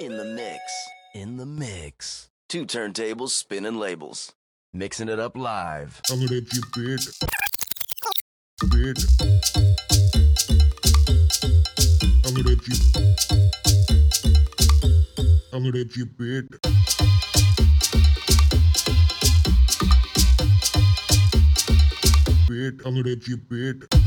In the mix. In the mix. Two turntables spinning labels. Mixing it up live. I'm gonna get big. Big. I'm gonna get you. I'm gonna get you big. Big. I'm gonna get you big.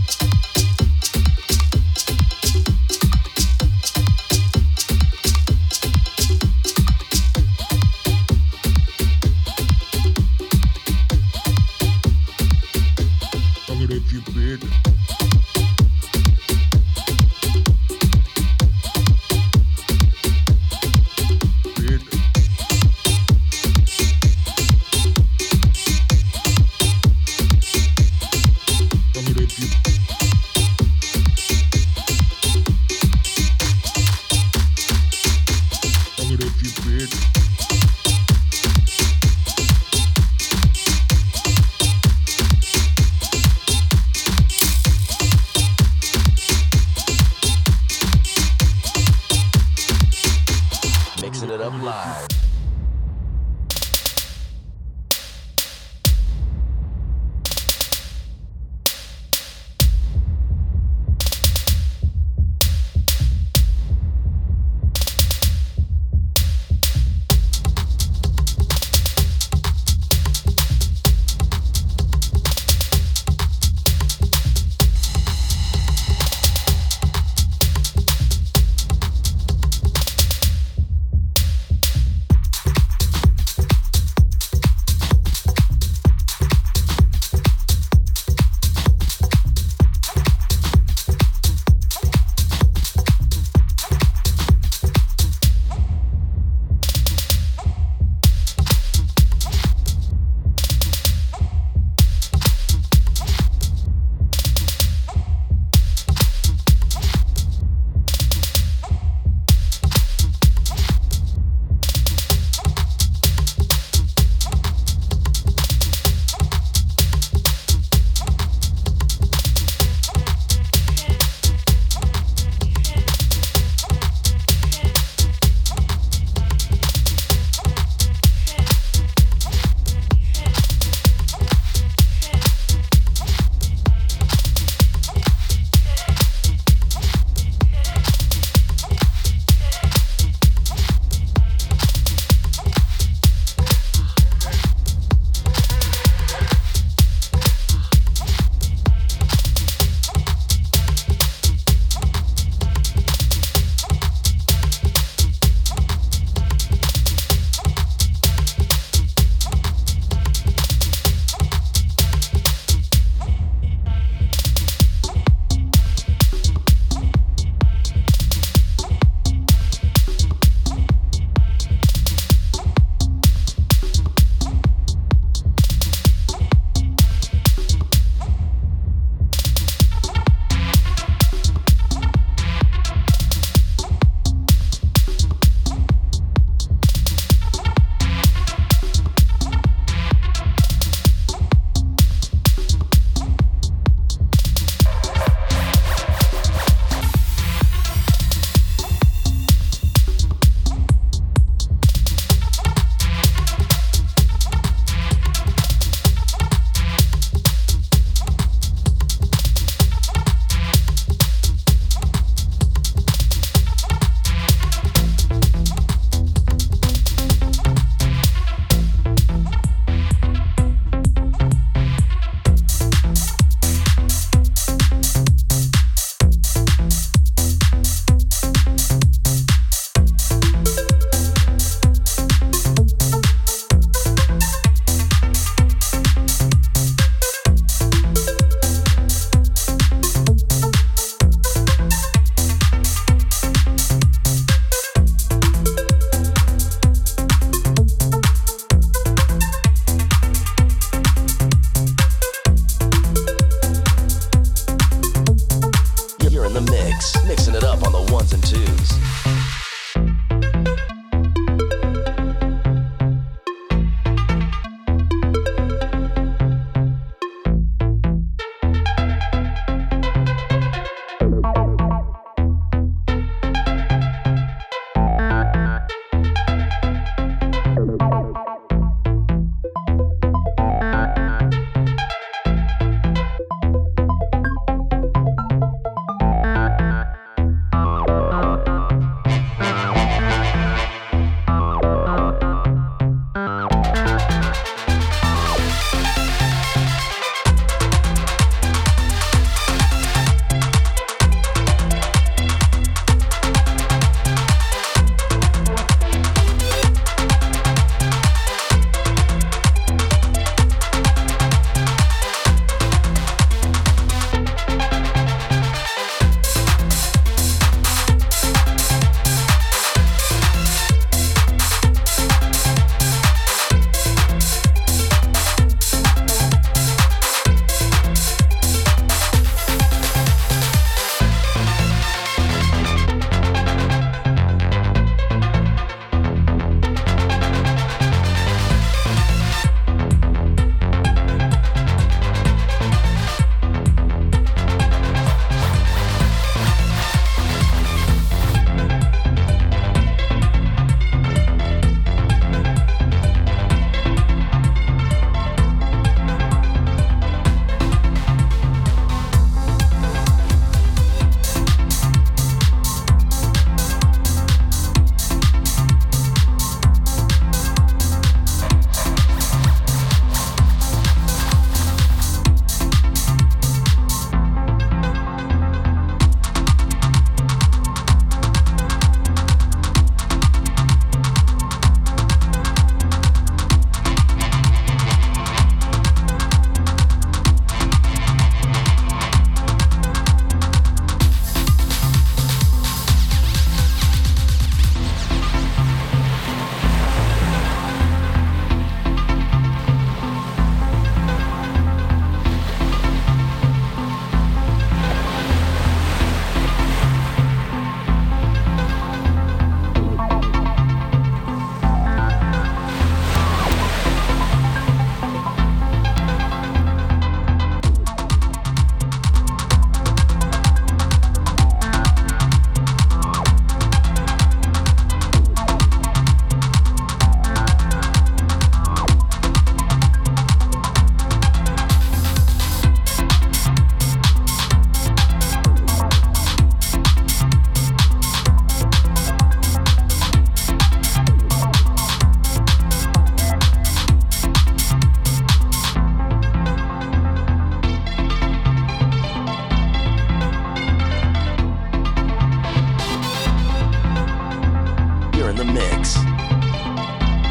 the mix.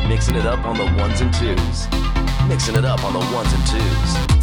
Mixing it up on the ones and twos. Mixing it up on the ones and twos.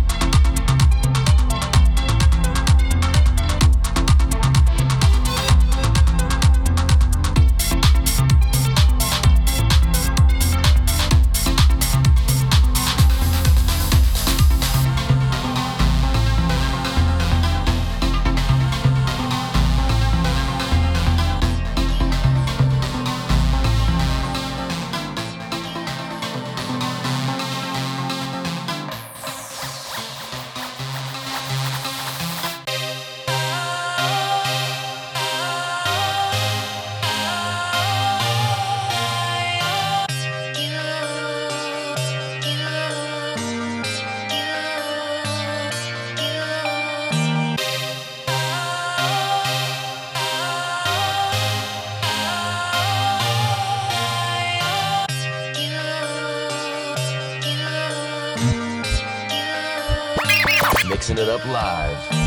Mixing it up live.